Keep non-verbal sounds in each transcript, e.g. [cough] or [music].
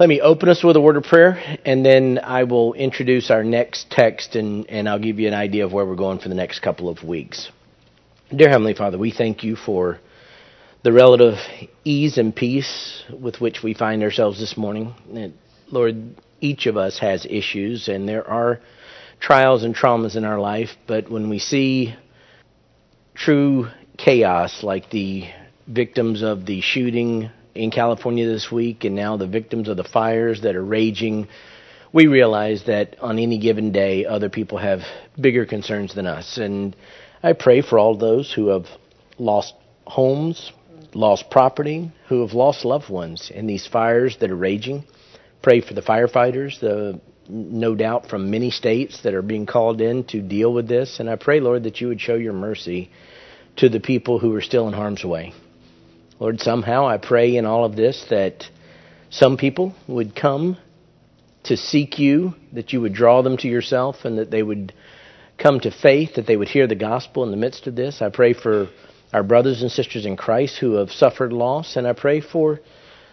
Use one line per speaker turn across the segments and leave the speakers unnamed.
Let me open us with a word of prayer, and then I will introduce our next text, and, and I'll give you an idea of where we're going for the next couple of weeks. Dear Heavenly Father, we thank you for the relative ease and peace with which we find ourselves this morning. And Lord, each of us has issues, and there are trials and traumas in our life, but when we see true chaos like the victims of the shooting in California this week and now the victims of the fires that are raging, we realize that on any given day, other people have bigger concerns than us. And I pray for all those who have lost homes, lost property, who have lost loved ones in these fires that are raging. Pray for the firefighters, the no doubt from many states that are being called in to deal with this. And I pray, Lord, that you would show your mercy to the people who are still in harm's way. Lord, somehow I pray in all of this that some people would come to seek you, that you would draw them to yourself, and that they would come to faith, that they would hear the gospel in the midst of this. I pray for our brothers and sisters in Christ who have suffered loss, and I pray for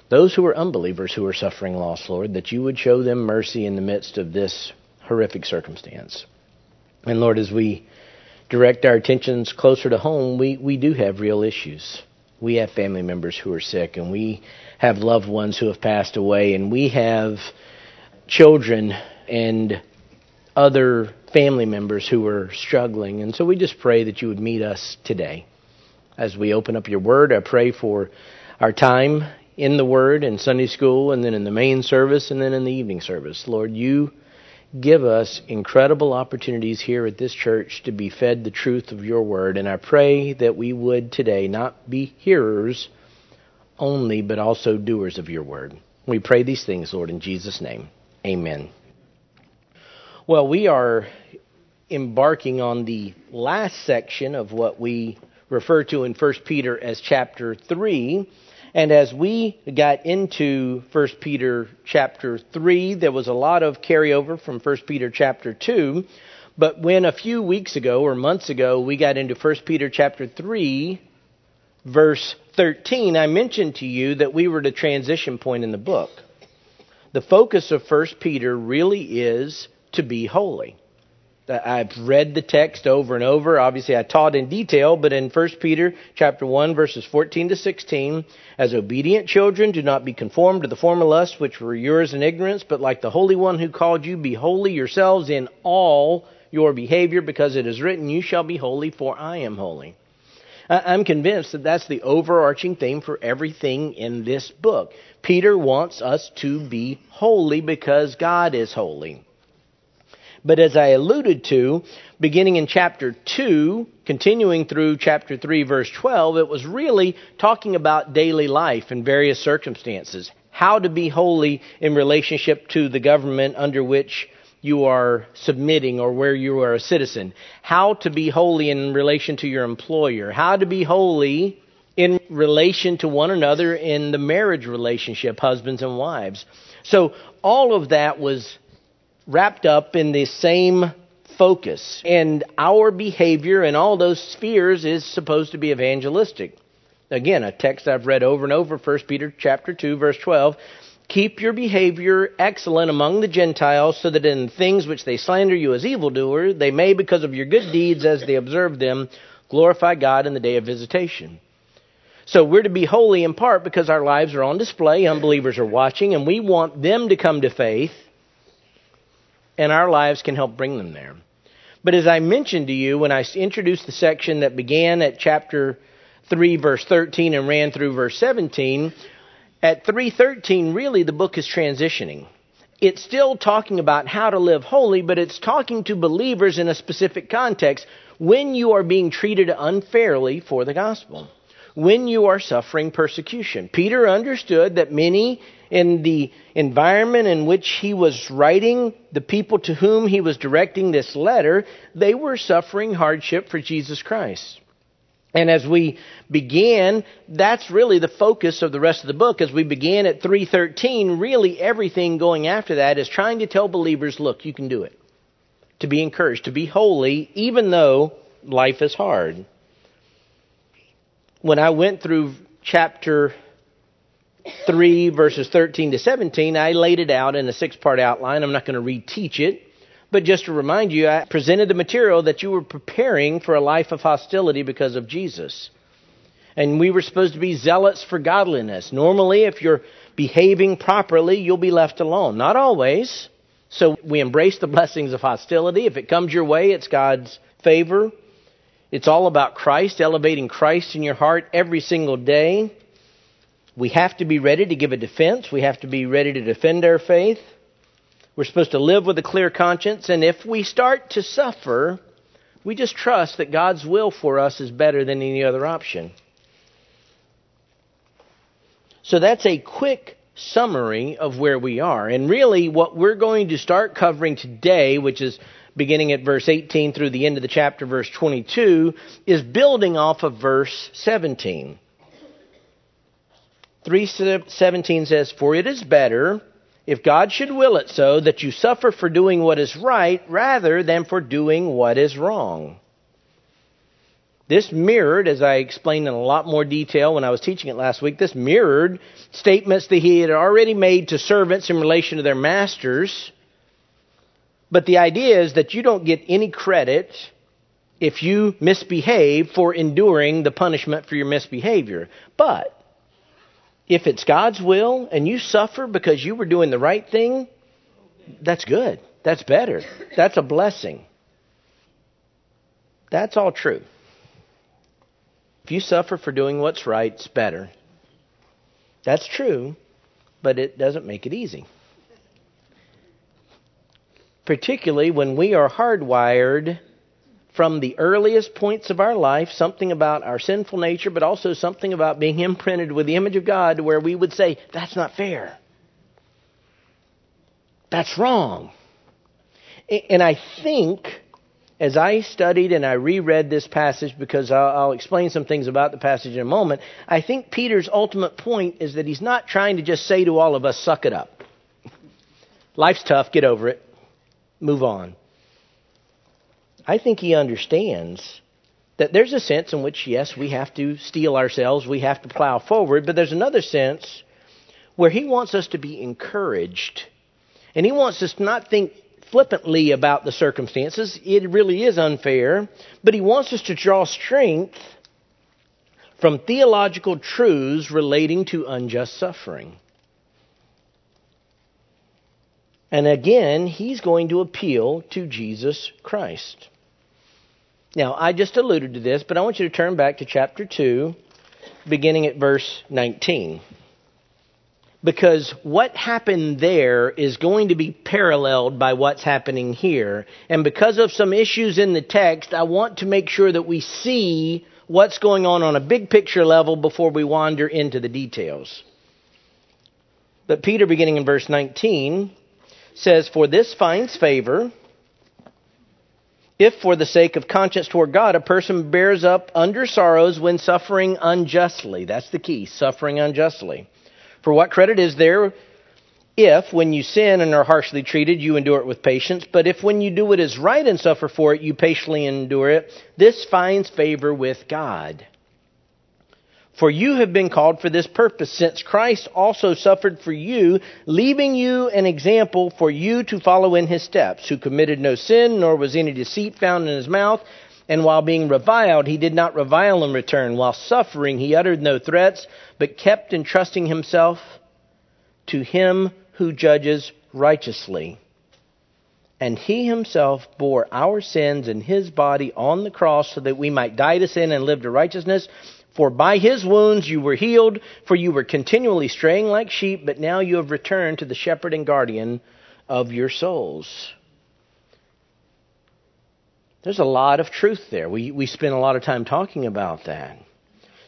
those who are unbelievers who are suffering loss, Lord, that you would show them mercy in the midst of this horrific circumstance. And Lord, as we direct our attentions closer to home, we, we do have real issues we have family members who are sick, and we have loved ones who have passed away, and we have children and other family members who are struggling. And so we just pray that you would meet us today. As we open up your word, I pray for our time in the word in Sunday school, and then in the main service, and then in the evening service. Lord, you give us incredible opportunities here at this church to be fed the truth of your word. And I pray that we would today not be hearers only, but also doers of your word. We pray these things, Lord, in Jesus' name. Amen. Well, we are embarking on the last section of what we refer to in 1 Peter as chapter 3. And as we got into 1 Peter chapter 3, there was a lot of carryover from 1 Peter chapter 2. But when a few weeks ago or months ago we got into 1 Peter chapter 3, verse 13, I mentioned to you that we were at a transition point in the book. The focus of 1 Peter really is to be holy. I've read the text over and over. Obviously, I taught in detail, but in 1 Peter chapter 1 verses 14 to 16, as obedient children, do not be conformed to the former lusts which were yours in ignorance, but like the Holy One who called you, be holy yourselves in all your behavior, because it is written, you shall be holy, for I am holy. I'm convinced that that's the overarching theme for everything in this book. Peter wants us to be holy because God is holy. But as I alluded to, beginning in chapter 2, continuing through chapter 3, verse 12, it was really talking about daily life in various circumstances. How to be holy in relationship to the government under which you are submitting or where you are a citizen. How to be holy in relation to your employer. How to be holy in relation to one another in the marriage relationship, husbands and wives. So all of that was wrapped up in the same focus. And our behavior in all those spheres is supposed to be evangelistic. Again, a text I've read over and over, 1 Peter chapter 2, verse 12. Keep your behavior excellent among the Gentiles, so that in things which they slander you as evildoers, they may, because of your good deeds as they observe them, glorify God in the day of visitation. So we're to be holy in part because our lives are on display, unbelievers are watching, and we want them to come to faith and our lives can help bring them there. But as I mentioned to you when I introduced the section that began at chapter 3 verse 13 and ran through verse 17, at 313 really the book is transitioning. It's still talking about how to live holy, but it's talking to believers in a specific context when you are being treated unfairly for the gospel, when you are suffering persecution. Peter understood that many in the environment in which he was writing, the people to whom he was directing this letter, they were suffering hardship for Jesus Christ. And as we began, that's really the focus of the rest of the book. As we began at 313, really everything going after that is trying to tell believers, look, you can do it. To be encouraged, to be holy, even though life is hard. When I went through chapter 3, verses 13 to 17, I laid it out in a six part outline. I'm not going to reteach it. But just to remind you, I presented the material that you were preparing for a life of hostility because of Jesus. And we were supposed to be zealots for godliness. Normally, if you're behaving properly, you'll be left alone. Not always. So we embrace the blessings of hostility. If it comes your way, it's God's favor. It's all about Christ, elevating Christ in your heart every single day. We have to be ready to give a defense. We have to be ready to defend our faith. We're supposed to live with a clear conscience. And if we start to suffer, we just trust that God's will for us is better than any other option. So that's a quick summary of where we are. And really, what we're going to start covering today, which is beginning at verse 18 through the end of the chapter, verse 22, is building off of verse 17. 317 says, For it is better, if God should will it so, that you suffer for doing what is right rather than for doing what is wrong. This mirrored, as I explained in a lot more detail when I was teaching it last week, this mirrored statements that he had already made to servants in relation to their masters. But the idea is that you don't get any credit if you misbehave for enduring the punishment for your misbehavior. But if it's God's will and you suffer because you were doing the right thing, that's good. That's better. That's a blessing. That's all true. If you suffer for doing what's right, it's better. That's true, but it doesn't make it easy. Particularly when we are hardwired from the earliest points of our life, something about our sinful nature, but also something about being imprinted with the image of God, where we would say, that's not fair. That's wrong. And I think as I studied and I reread this passage, because I'll, explain some things about the passage in a moment, I think Peter's ultimate point is that he's not trying to just say to all of us, suck it up. [laughs] Life's tough, get over it, move on. I think he understands that there's a sense in which, yes, we have to steel ourselves, we have to plow forward, but there's another sense where he wants us to be encouraged. And he wants us to not think flippantly about the circumstances. It really is unfair. But he wants us to draw strength from theological truths relating to unjust suffering. And again, he's going to appeal to Jesus Christ. Now, I just alluded to this, but I want you to turn back to chapter 2, beginning at verse 19 because what happened there is going to be paralleled by what's happening here. And because of some issues in the text, I want to make sure that we see what's going on on a big picture level before we wander into the details. But Peter, beginning in verse 19, says, For this finds favor if for the sake of conscience toward God a person bears up under sorrows when suffering unjustly. That's the key, suffering unjustly. For what credit is there if, when you sin and are harshly treated, you endure it with patience? But if, when you do what is right and suffer for it, you patiently endure it, this finds favor with God. For you have been called for this purpose, since Christ also suffered for you, leaving you an example for you to follow in his steps, who committed no sin, nor was any deceit found in his mouth. And while being reviled, he did not revile in return. While suffering, he uttered no threats, but kept entrusting himself to him who judges righteously. And he himself bore our sins in his body on the cross so that we might die to sin and live to righteousness. For by his wounds you were healed, for you were continually straying like sheep, but now you have returned to the shepherd and guardian of your souls. There's a lot of truth there. We, we spend a lot of time talking about that.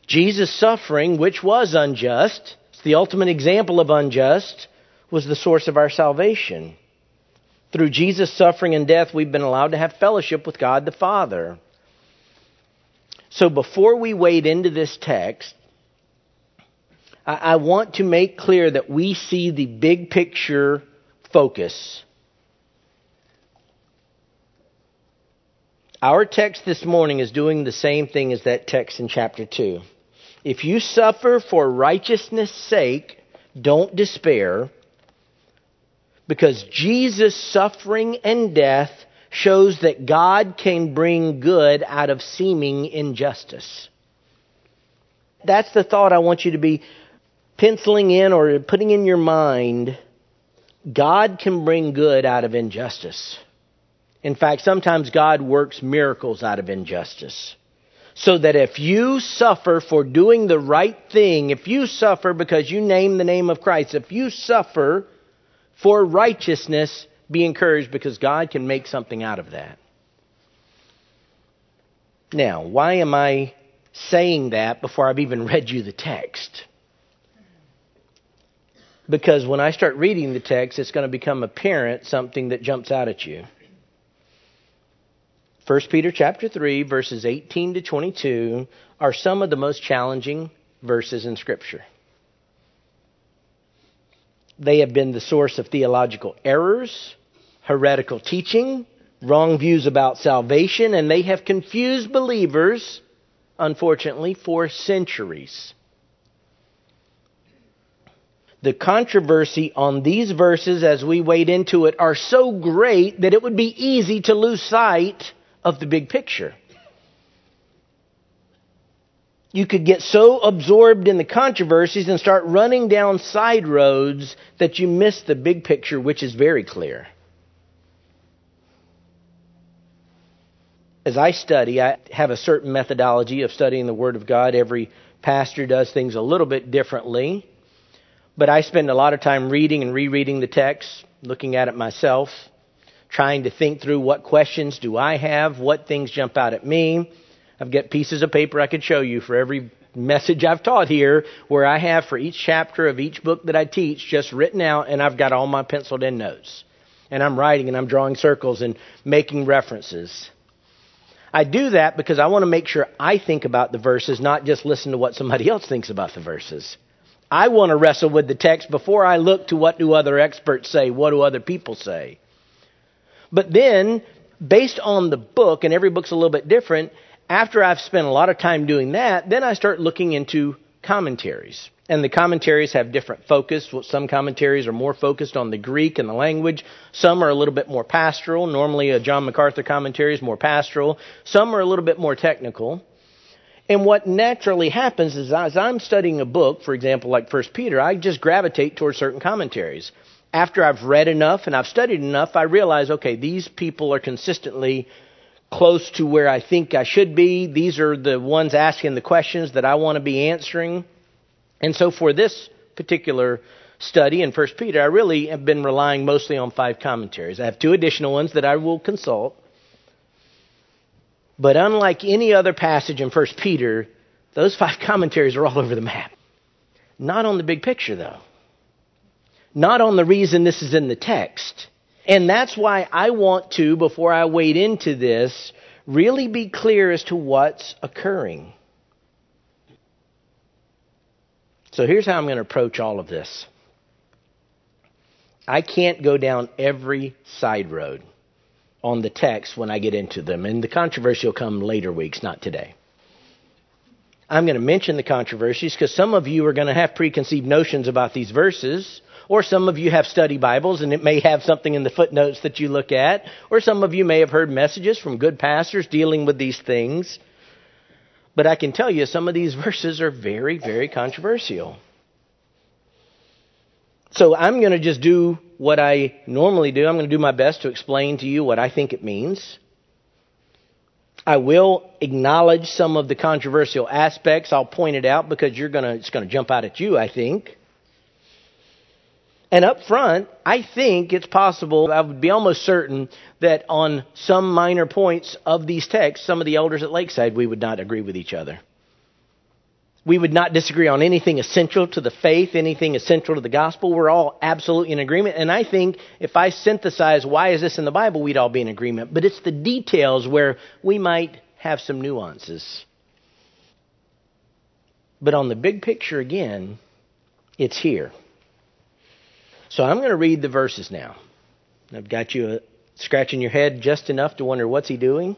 Jesus' suffering, which was unjust, it's the ultimate example of unjust, was the source of our salvation. Through Jesus' suffering and death, we've been allowed to have fellowship with God the Father. So before we wade into this text, I, want to make clear that we see the big picture focus Our text this morning is doing the same thing as that text in chapter 2. If you suffer for righteousness' sake, Don't despair because Jesus' suffering and death shows that God can bring good out of seeming injustice. That's the thought I want you to be penciling in or putting in your mind. God can bring good out of injustice. In fact, sometimes God works miracles out of injustice. So that if you suffer for doing the right thing, if you suffer because you name the name of Christ, if you suffer for righteousness, be encouraged because God can make something out of that. Now, why am I saying that before I've even read you the text? Because when I start reading the text, it's going to become apparent something that jumps out at you. 1 Peter chapter 3 verses 18 to 22 are some of the most challenging verses in scripture. They have been the source of theological errors, heretical teaching, wrong views about salvation, and they have confused believers, unfortunately, for centuries. The controversy on these verses as we wade into it are so great that it would be easy to lose sight of the big picture. You could get so absorbed in the controversies and start running down side roads that you miss the big picture, which is very clear. As I study, I have a certain methodology of studying the Word of God. Every pastor does things a little bit differently. But I spend a lot of time reading and rereading the text, looking at it myself, trying to think through what questions do I have, what things jump out at me. I've got pieces of paper I could show you for every message I've taught here where I have for each chapter of each book that I teach just written out and I've got all my penciled in notes. And I'm writing and I'm drawing circles and making references. I do that because I want to make sure I think about the verses, not just listen to what somebody [laughs] else thinks about the verses. I want to wrestle with the text before I look to what do other experts say, what do other people say. But then, based on the book, and every book's a little bit different, after I've spent a lot of time doing that, then I start looking into commentaries. And the commentaries have different focus. Some commentaries are more focused on the Greek and the language. Some are a little bit more pastoral. Normally, a John MacArthur commentary is more pastoral. Some are a little bit more technical. And what naturally happens is as I'm studying a book, for example, like First Peter, I just gravitate towards certain commentaries. After I've read enough and I've studied enough, I realize, okay, these people are consistently close to where I think I should be. These are the ones asking the questions that I want to be answering. And so for this particular study in First Peter, I really have been relying mostly on five commentaries. I have two additional ones that I will consult. But unlike any other passage in 1 Peter, those five [laughs] commentaries are all over the map. Not on the big picture, though. Not on the reason this is in the text. And that's why I want to, before I wade into this, really be clear as to what's occurring. So here's how I'm going to approach all of this. I can't go down every side road on the text when I get into them. And the controversy will come later weeks, not today. I'm going to mention the controversies because some of you are going to have preconceived notions about these verses, or some of you have study Bibles and it may have something in the footnotes that you look at, or some of you may have heard messages from good pastors dealing with these things. But I can tell you some of these [laughs] verses are very, very controversial. So I'm going to just do what I normally do. I'm going to do my best to explain to you what I think it means. I will acknowledge some of the controversial aspects. I'll point it out because you're to, it's going to jump out at you, I think. And up front, I think it's possible, I would be almost certain that on some minor points of these texts, some of the elders at Lakeside, we would not agree with each other. We would not disagree on anything essential to the faith, anything essential to the gospel. We're all absolutely in agreement. And I think if I synthesize why is this in the Bible, we'd all be in agreement. But it's the details where we might have some nuances. But on the big picture again, it's here. So I'm going to read the verses now. I've got you uh, scratching your head just enough to wonder what's he doing?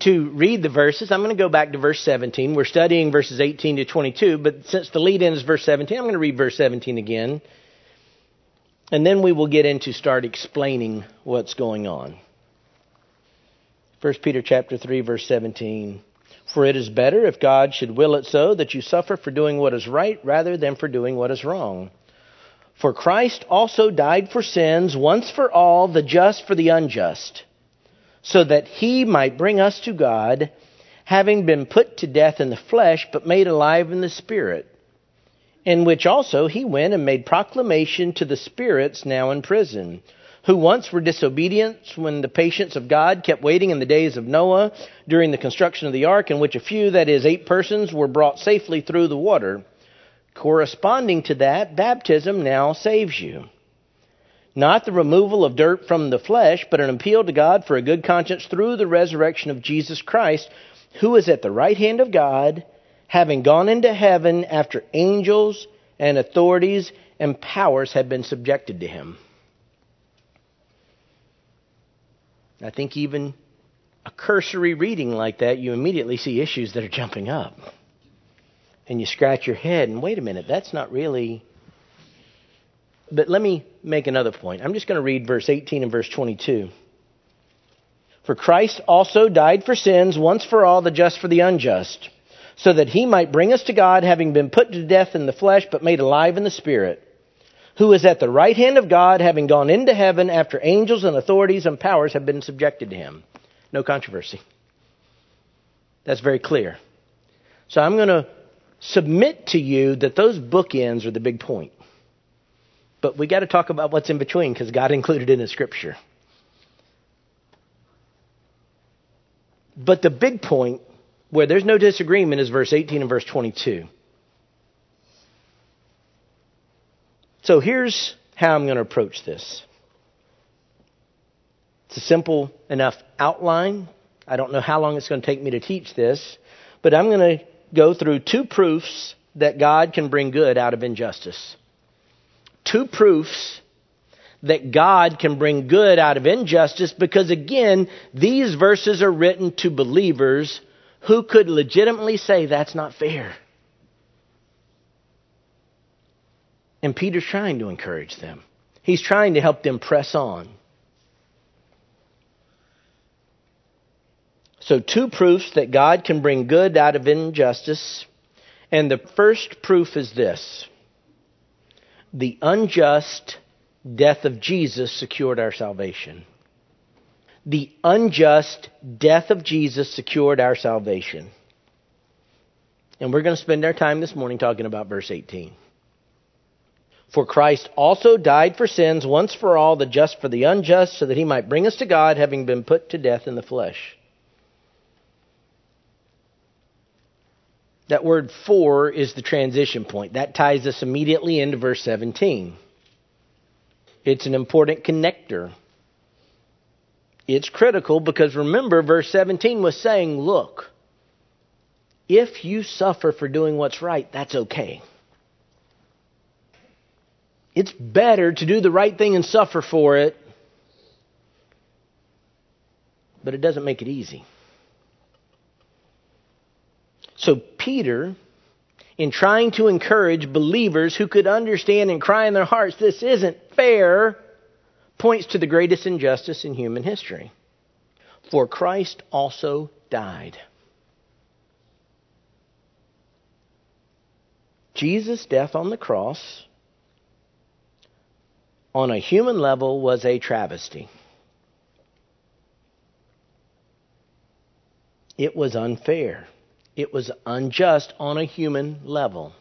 To read the verses, I'm going to go back to verse 17. We're studying verses 18 to 22, but since the lead in is verse 17, I'm going to read verse 17 again. And then we will get into start explaining what's going on. 1 Peter chapter 3 verse 17. For it is better if God should will it so that you suffer for doing what is right rather than for doing what is wrong. For Christ also died for sins once for all, the just for the unjust, so that he might bring us to God, having been put to death in the flesh, but made alive in the spirit in which also he went and made proclamation to the spirits now in prison, who once were disobedient when the patience of God kept waiting in the days of Noah during the construction of the ark, in which a few, that is, eight persons, were brought safely through the water. Corresponding to that, baptism now saves you. Not the removal of dirt from the flesh, but an appeal to God for a good conscience through the resurrection of Jesus Christ, who is at the right hand of God having gone into heaven after angels and authorities and powers had been subjected to him. I think even a cursory reading like that, you immediately see issues that are jumping up. And you scratch your head and wait a minute, that's not really. But let me make another point. I'm just going to read verse 18 and verse 22. For Christ also died for sins once for all, the just for the unjust so that he might bring us to God, having been put to death in the flesh, but made alive in the spirit, who is at the right hand of God, having gone into heaven after angels and authorities and powers have been subjected to him. No controversy. That's very clear. So I'm going to submit to you that those bookends are the big point. But we got to talk about what's in between because God [laughs] included it in the Scripture. But the big point where there's no disagreement is verse 18 and verse 22. So here's how I'm going to approach this. It's a simple enough outline. I don't know how long it's going to take me to teach this, but I'm going to go through two proofs that God can bring good out of injustice. Two proofs that God can bring good out of injustice because, again, these verses are written to believers who could legitimately say that's not fair? And Peter's trying to encourage them. He's trying to help them press on. So, two proofs that God can bring good out of injustice. And the first proof is this the unjust death of Jesus secured our salvation the unjust death of Jesus secured our salvation. And we're going to spend our time this morning talking about verse 18. For Christ also died for sins once for all, the just for the unjust, so that he might bring us to God, having been put to death in the flesh. That word for is the transition point. That ties us immediately into verse 17. It's an important connector it's critical because remember, verse 17 was saying, look, if you suffer for doing what's right, that's okay. It's better to do the right thing and suffer for it, but it doesn't make it easy. So, Peter, in trying to encourage believers who could understand and cry in their hearts, this isn't fair points to the greatest injustice in human history. For Christ also died. Jesus' death on the cross, on a human level, was a travesty. It was unfair. It was unjust on a human level.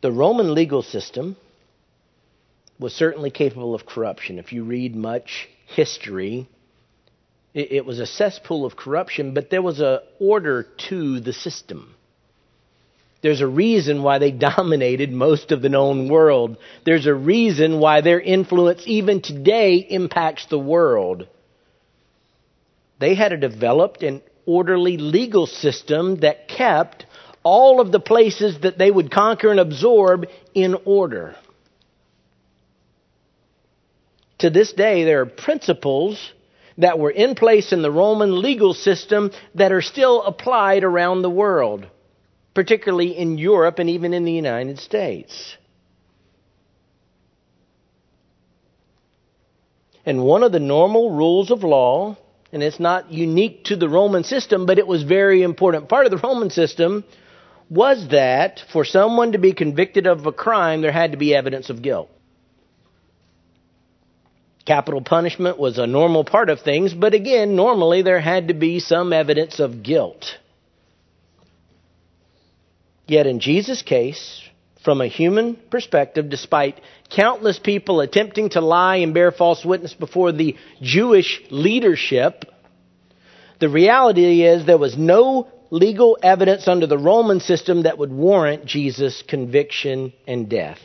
The Roman legal system was certainly capable of corruption. If you read much history, it, was a cesspool of corruption, but there was an order to the system. There's a reason why they [laughs] dominated most of the known world. There's a reason why their influence even today impacts the world. They had a developed and orderly legal system that kept all of the places that they would conquer and absorb in order. To this day, there are principles that were in place in the Roman legal system that are still applied around the world, particularly in Europe and even in the United States. And one of the normal rules of law, and it's not unique to the Roman system, but it was very important part of the Roman system, was that for someone to be convicted of a crime, there had to be evidence of guilt. Capital punishment was a normal part of things, but again, normally there had to be some evidence of guilt. Yet in Jesus' case, from a human perspective, despite countless people attempting to lie and bear false witness before the Jewish leadership, the reality is there was no legal evidence under the Roman system that would warrant Jesus' conviction and death.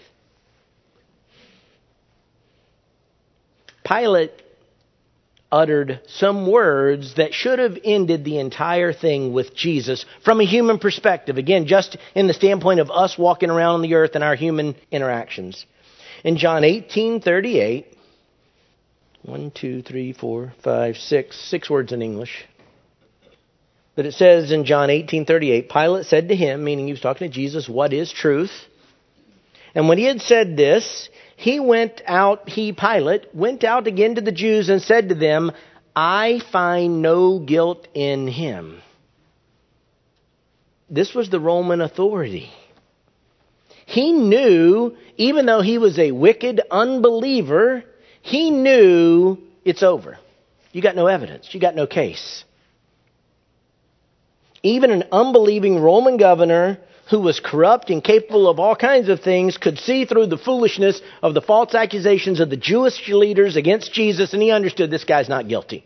Pilate uttered some words that should have ended the entire thing with Jesus from a human perspective. Again, just in the standpoint of us walking around on the earth and our human interactions. In John 18 38, one, two, three, four, five, six, six words in English. But it says in John 18:38, Pilate said to him, meaning he was talking to Jesus, "What is truth?" And when he had said this, he went out, he, Pilate, went out again to the Jews and said to them, I find no guilt in him. This was the Roman authority. He knew, even though he was a wicked unbeliever, he knew it's over. You got no evidence. You got no case. Even an unbelieving Roman governor who was corrupt and capable of all kinds of things, could see through the foolishness of the false accusations of the Jewish leaders against Jesus, and he understood this guy's not guilty.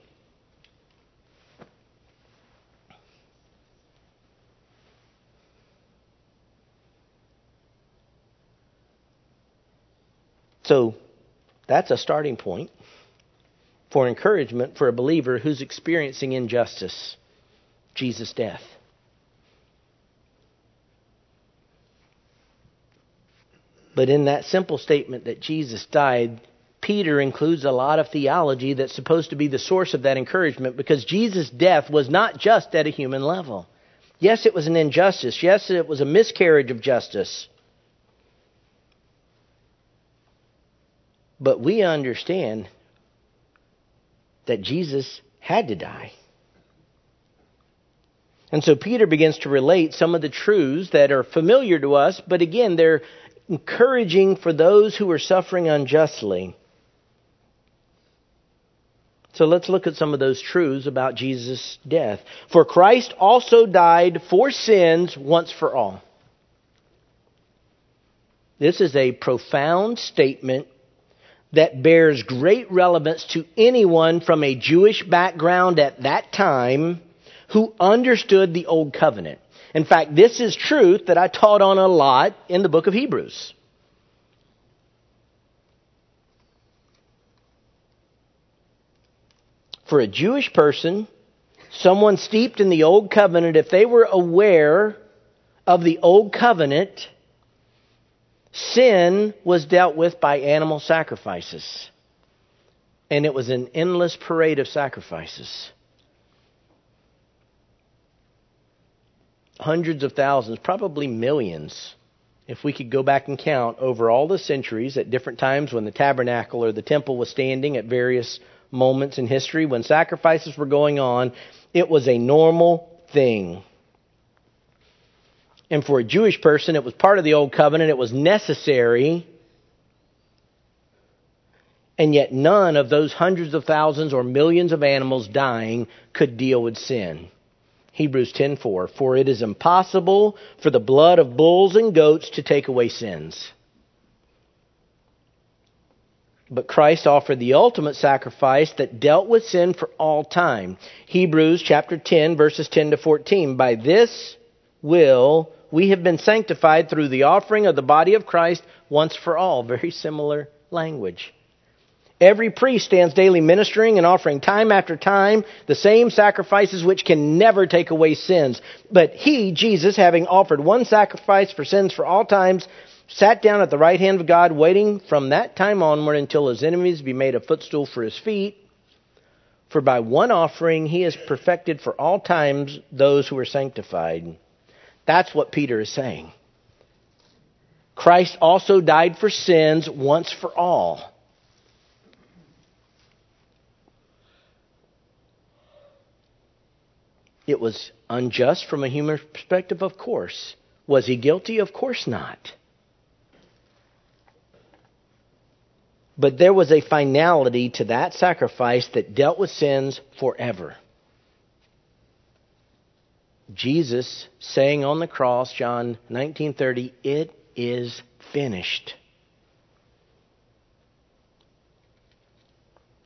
So that's a starting point for encouragement for a believer who's experiencing injustice, Jesus' death. But in that simple statement that Jesus died, Peter includes a lot of theology that's supposed to be the source of that encouragement because Jesus' death was not just at a human level. Yes, it was an injustice. Yes, it was a miscarriage of justice. But we understand that Jesus had to die. And so Peter begins to relate some of the truths that are familiar to us, but again, they're encouraging for those who are suffering unjustly. So let's look at some of those truths about Jesus' death. For Christ also died for sins once for all. This is a profound statement that bears great relevance to anyone from a Jewish background at that time who understood the Old Covenant. In fact, this is truth that I taught on a lot in the book of Hebrews. For a Jewish person, someone steeped in the Old Covenant, if they were aware of the Old Covenant, sin was dealt with by animal sacrifices. And it was an endless parade of sacrifices. Hundreds of thousands, probably millions, if we could go back and count over all the centuries at different times when the tabernacle or the temple was standing at various moments in history, when sacrifices were going on, it was a normal thing. And for a Jewish person, it was part of the Old Covenant, it was necessary. And yet, none of those hundreds of thousands or millions of animals dying could deal with sin. Hebrews 10:4 For it is impossible for the blood of bulls and goats to take away sins. But Christ offered the ultimate sacrifice that dealt with sin for all time. Hebrews chapter 10 verses 10 to 14 By this will we have been sanctified through the offering of the body of Christ once for all. Very similar language. Every priest stands daily ministering and offering time after time the same sacrifices which can never take away sins. But he, Jesus, having offered one sacrifice for sins for all times, sat down at the right hand of God, waiting from that time onward until his enemies be made a footstool for his feet. For by one offering he has perfected for all times those who are sanctified. That's what Peter is saying. Christ also died for sins once for all. It was unjust from a human perspective, of course. Was he guilty? Of course not. But there was a finality to that sacrifice that dealt with sins forever. Jesus saying on the cross, John 19:30, "It is finished."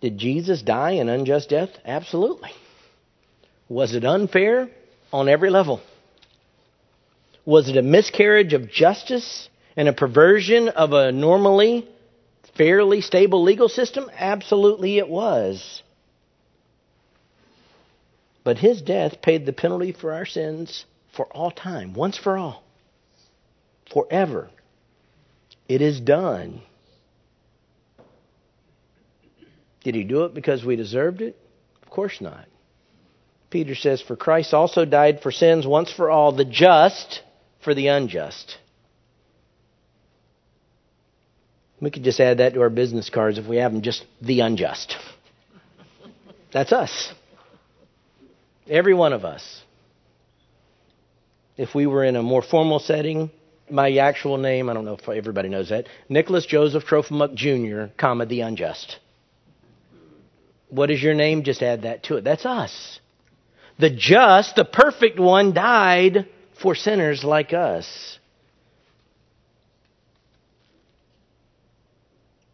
Did Jesus die an unjust death? Absolutely. Was it unfair? On every level. Was it a miscarriage of justice and a perversion of a normally fairly stable legal system? Absolutely it was. But his death paid the penalty for our sins for all time, once for all, forever. It is done. Did he do it because we deserved it? Of course not. Peter says, For Christ also died for sins once for all, the just for the unjust. We could just add that to our business cards if we have them, just the unjust. That's us. Every one of us. If we were in a more formal setting, my actual name, I don't know if everybody knows that, Nicholas Joseph Trofimuk Jr., comma, the unjust. What is your name? Just add that to it. That's us. The just, the perfect one, died for sinners like us.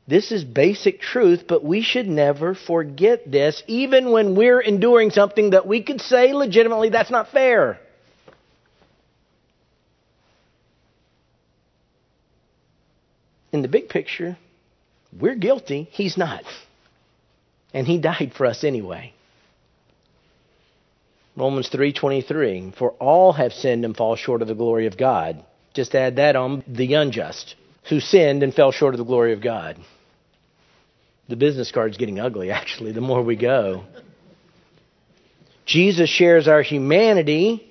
This is basic truth, but we should never forget this, even when we're enduring something that we could say legitimately that's not fair. In the big picture, we're guilty, he's not. And he died for us anyway. Romans 3:23 For all have sinned and fall short of the glory of God. Just add that on the unjust who sinned and fell short of the glory of God. The business card's getting ugly, [laughs] actually, the more we go. Jesus shares our humanity,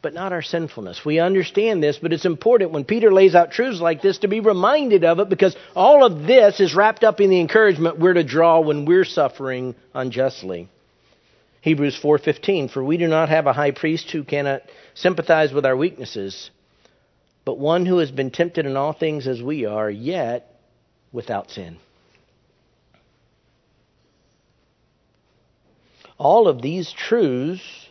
but not our sinfulness. We understand this, but it's important when Peter lays out truths like this to be reminded of it because all of this is wrapped up in the encouragement we're to draw when we're suffering unjustly. Hebrews 4:15 For we do not have a high priest who cannot sympathize with our weaknesses, but one who has been tempted in all things as we are, yet without sin. all of these truths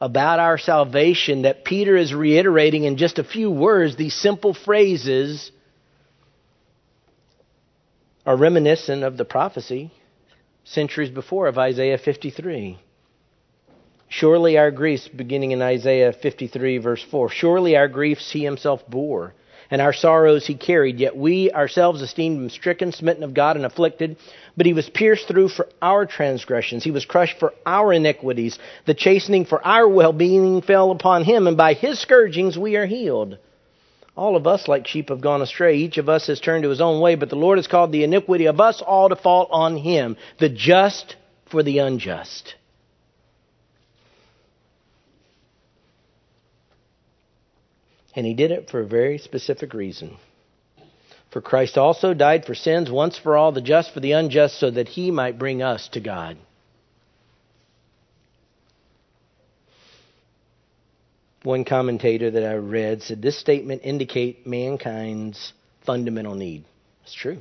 about our salvation that Peter is reiterating in just a few words, these simple phrases, are reminiscent of the prophecy centuries before of Isaiah 53. Surely our griefs, beginning in Isaiah 53, verse 4, surely our griefs he himself bore and our sorrows he carried. Yet we ourselves esteemed him stricken, smitten of God, and afflicted. But he was pierced through for our transgressions. He was crushed for our iniquities. The chastening for our well being fell upon him, and by his scourgings we are healed. All of us, like sheep, have gone astray. Each of us has turned to his own way, but the Lord has called the iniquity of us all to fall on him, the just for the unjust. And he did it for a very specific reason. For Christ also died for sins once for all, the just for the unjust, so that he might bring us to God. One commentator that I read said this statement indicate mankind's fundamental need. It's true.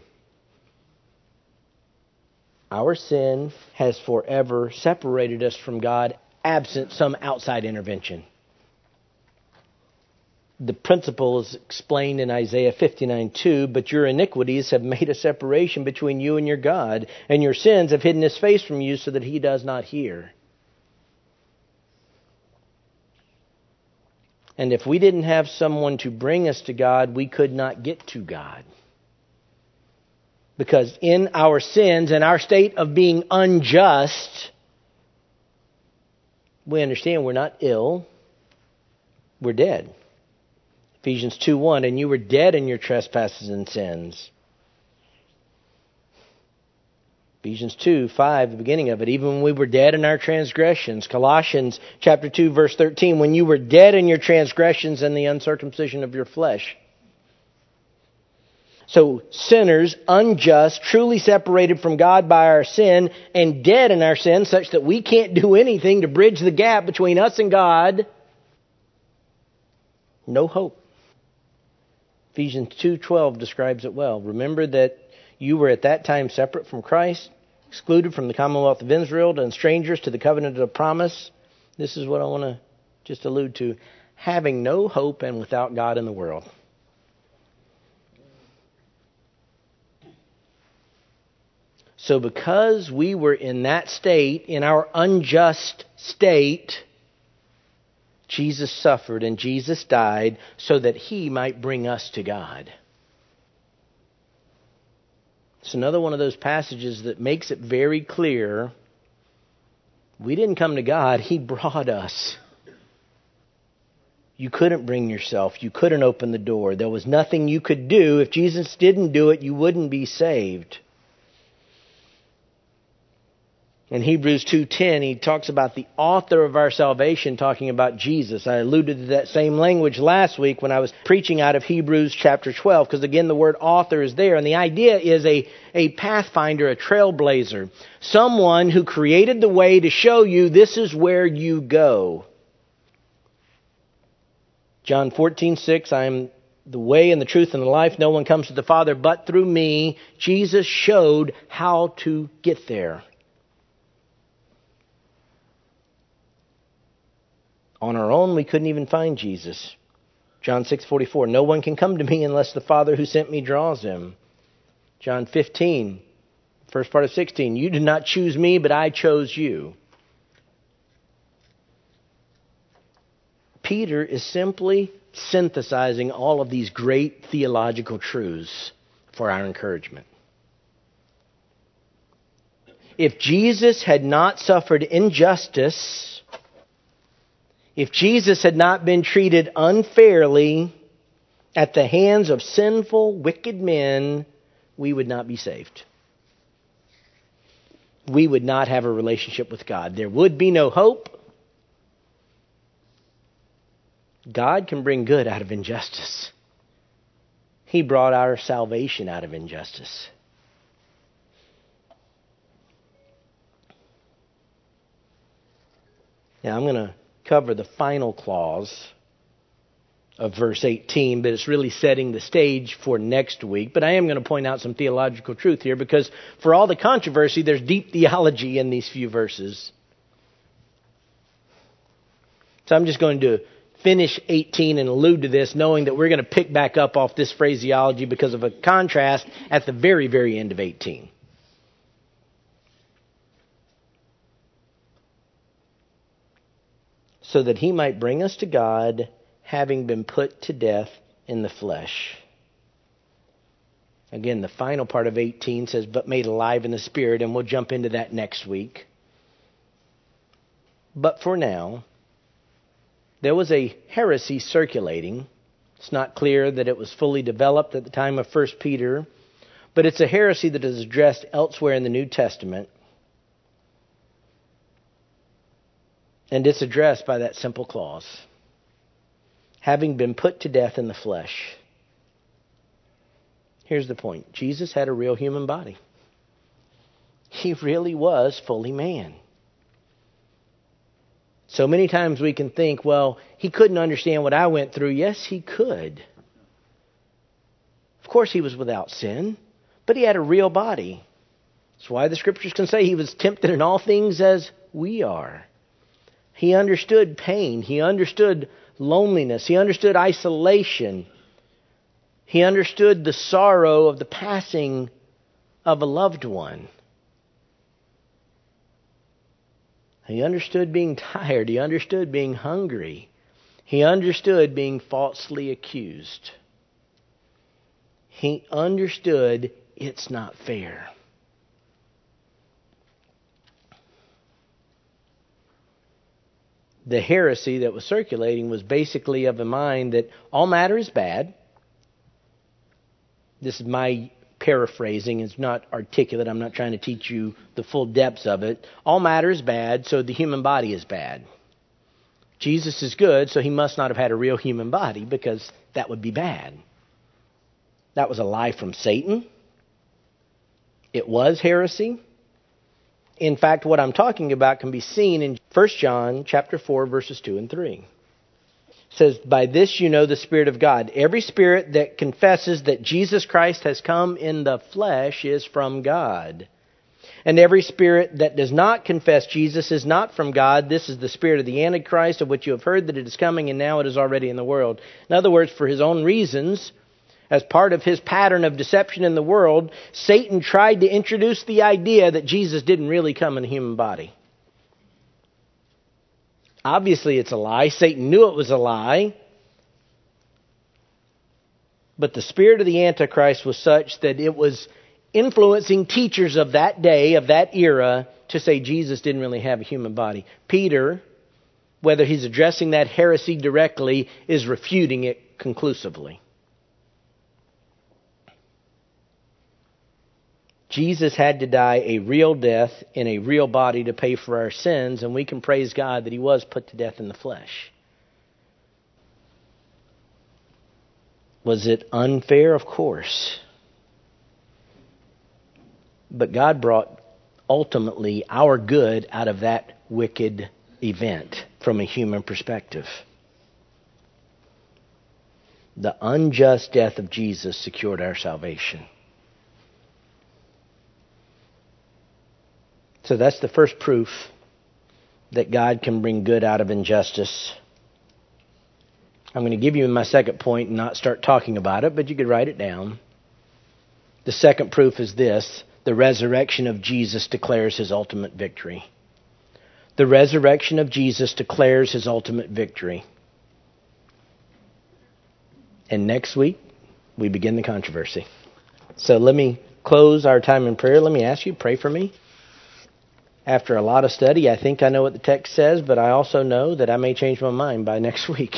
Our sin has forever separated us from God absent some outside intervention the principle is explained in Isaiah 59:2, but your iniquities have made a separation between you and your God, and your sins have hidden his face from you so that he does not hear. And if we didn't have someone to bring us to God, we could not get to God. Because in our sins and our state of being unjust, we understand we're not ill, we're dead. Ephesians 2 1, and you were dead in your trespasses and sins. Ephesians 2, 5, the beginning of it, even when we were dead in our transgressions. Colossians chapter 2, verse 13, when you were dead in your transgressions and the uncircumcision of your flesh. So, sinners, unjust, truly separated from God by our sin, and dead in our sin, such that we can't do anything to bridge the gap between us and God. No hope. Ephesians 2:12 describes it well. Remember that you were at that time separate from Christ, excluded from the commonwealth of Israel, and strangers to the covenant of promise. This is what I want to just allude to. Having no hope and without God in the world. So, because we were in that state, in our unjust state, Jesus suffered and Jesus died so that he might bring us to God. It's another one of those passages that makes it very clear we didn't come to God, He brought us. You couldn't bring yourself. You couldn't open the door. There was nothing you could do. If Jesus didn't do it, you wouldn't be saved. In Hebrews 2:10 he talks about the author of our salvation talking about Jesus. I alluded to that same language last week when I was preaching out of Hebrews chapter 12 because again the word author is there and the idea is a a pathfinder, a trailblazer, someone who created the way to show you this is where you go. John 14:6 I am the way and the truth and the life no one comes to the Father but through me. Jesus showed how to get there. On our own, we couldn't even find Jesus. John 6:44 No one can come to me unless the Father who sent me draws him. John 15 first part of 16 You did not choose me but I chose you. Peter is simply synthesizing all of these great theological truths for our encouragement. If Jesus had not suffered injustice if Jesus had not been treated unfairly at the hands of sinful, wicked men, we would not be saved. We would not have a relationship with God. There would be no hope. God can bring good out of injustice. He brought our salvation out of injustice. Now, I'm going to cover the final clause of verse 18, but it's really setting the stage for next week. But I am going to point out some theological truth here because for all the controversy, there's deep theology in these few verses. So I'm just going to finish 18 and allude to this, knowing that we're going to pick back up off this phraseology because of a contrast at the very, very end of 18. So that he might bring us to God, having been put to death in the flesh. Again, the final part of 18 says, but made alive in the spirit, and we'll jump into that next week. But for now, there was a heresy circulating. It's not clear that it was fully developed at the time of 1 Peter, but it's a heresy that is addressed elsewhere in the New Testament. And it's addressed by that simple clause having been put to death in the flesh. Here's the point Jesus had a real human body, he really was fully man. So many times we can think, well, he couldn't understand what I went through. Yes, he could. Of course, he was without sin, but he had a real body. That's why the scriptures can say he was tempted in all things as we are. He understood pain. He understood loneliness. He understood isolation. He understood the sorrow of the passing of a loved one. He understood being [laughs] tired. He understood being hungry. He understood being falsely accused. He understood it's not fair. The heresy that was circulating was basically of a mind that all matter is bad. This is my paraphrasing. It's not articulate. I'm not trying to teach you the full depths of it. All matter is bad, so the human body is bad. Jesus is good, so he must not have had a real human body because that would be bad. That was a lie from Satan. It was heresy. In fact, what I'm talking about can be seen in 1 John chapter 4 verses 2 and 3 says, By this you know the Spirit of God. Every spirit that confesses that Jesus Christ has come in the flesh is from God. And every spirit that does not confess Jesus is not from God. This is the spirit of the Antichrist, of which you have heard that it is coming, and now it is already in the world. In other words, for his own reasons, as part of his pattern of deception in the world, Satan tried to introduce the idea that Jesus didn't really come in a human body. Obviously, it's a lie. Satan knew it was a lie. But the spirit of the Antichrist was such that it was influencing teachers of that day, of that era, to say Jesus didn't really have a human body. Peter, whether he's addressing that heresy directly, is refuting it conclusively. Jesus had to die a real death in a real body to pay for our sins, and we can praise God that he was put to death in the flesh. Was it unfair? Of course. But God brought ultimately our good out of that wicked event from a human perspective. The unjust death of Jesus secured our salvation. So that's the first proof that God can bring good out of injustice. I'm going to give you my second point and not start talking about it, but you could write it down. The second proof is this the resurrection of Jesus declares his ultimate victory. The resurrection of Jesus declares his ultimate victory. And next week, we begin the controversy. So let me close our time in prayer. Let me ask you, pray for me. After a lot of study, I think I know what the text says, but I also know that I may change my mind by [laughs] next week.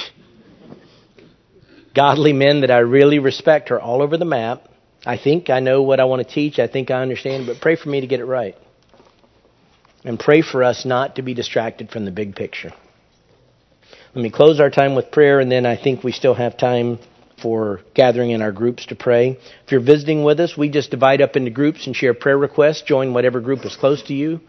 Godly men that I really respect are all over the map. I think I know what I want to teach. I think I understand, but pray for me to get it right. And pray for us not to be distracted from the big picture. Let me close our time with prayer, and then I think we still have time for gathering in our groups to pray. If you're visiting with us, we just divide up into groups and share prayer requests. Join whatever group is close to you.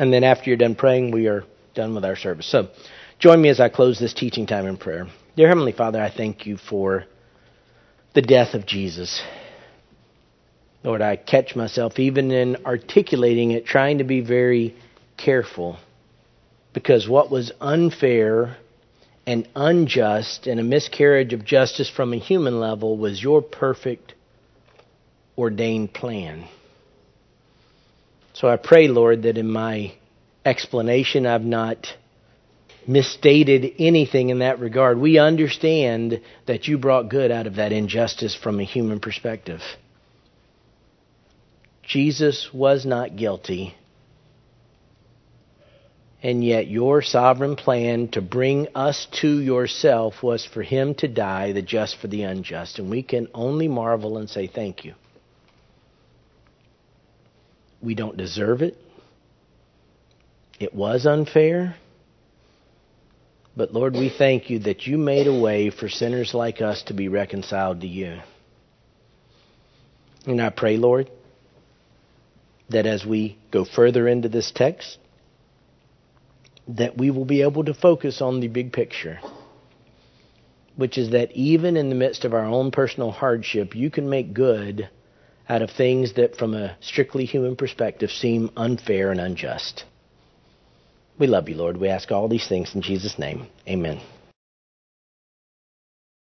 And then after you're done praying, we are done with our service. So join me as I close this teaching time in prayer. Dear Heavenly Father, I thank you for the death of Jesus. Lord, I catch myself even in articulating it, trying to be very careful. Because what was unfair and unjust and a miscarriage of justice from a human level was your perfect ordained plan. So I pray, Lord, that in my explanation I've not misstated anything in that regard. We understand that you brought good out of that injustice from a human perspective. Jesus was not guilty. And yet, your sovereign plan to bring us to yourself was for him to die, the just for the unjust. And we can only marvel and say, Thank you. We don't deserve it. It was unfair. But Lord, we thank you that you made a way for sinners like us to be reconciled to you. And I pray, Lord, that as we go further into this text, that we will be able to focus on the big picture, which is that even in the midst of our own personal hardship, you can make good out of things that, from a strictly human perspective, seem unfair and unjust. We love you, Lord. We ask all these things in Jesus' name. Amen.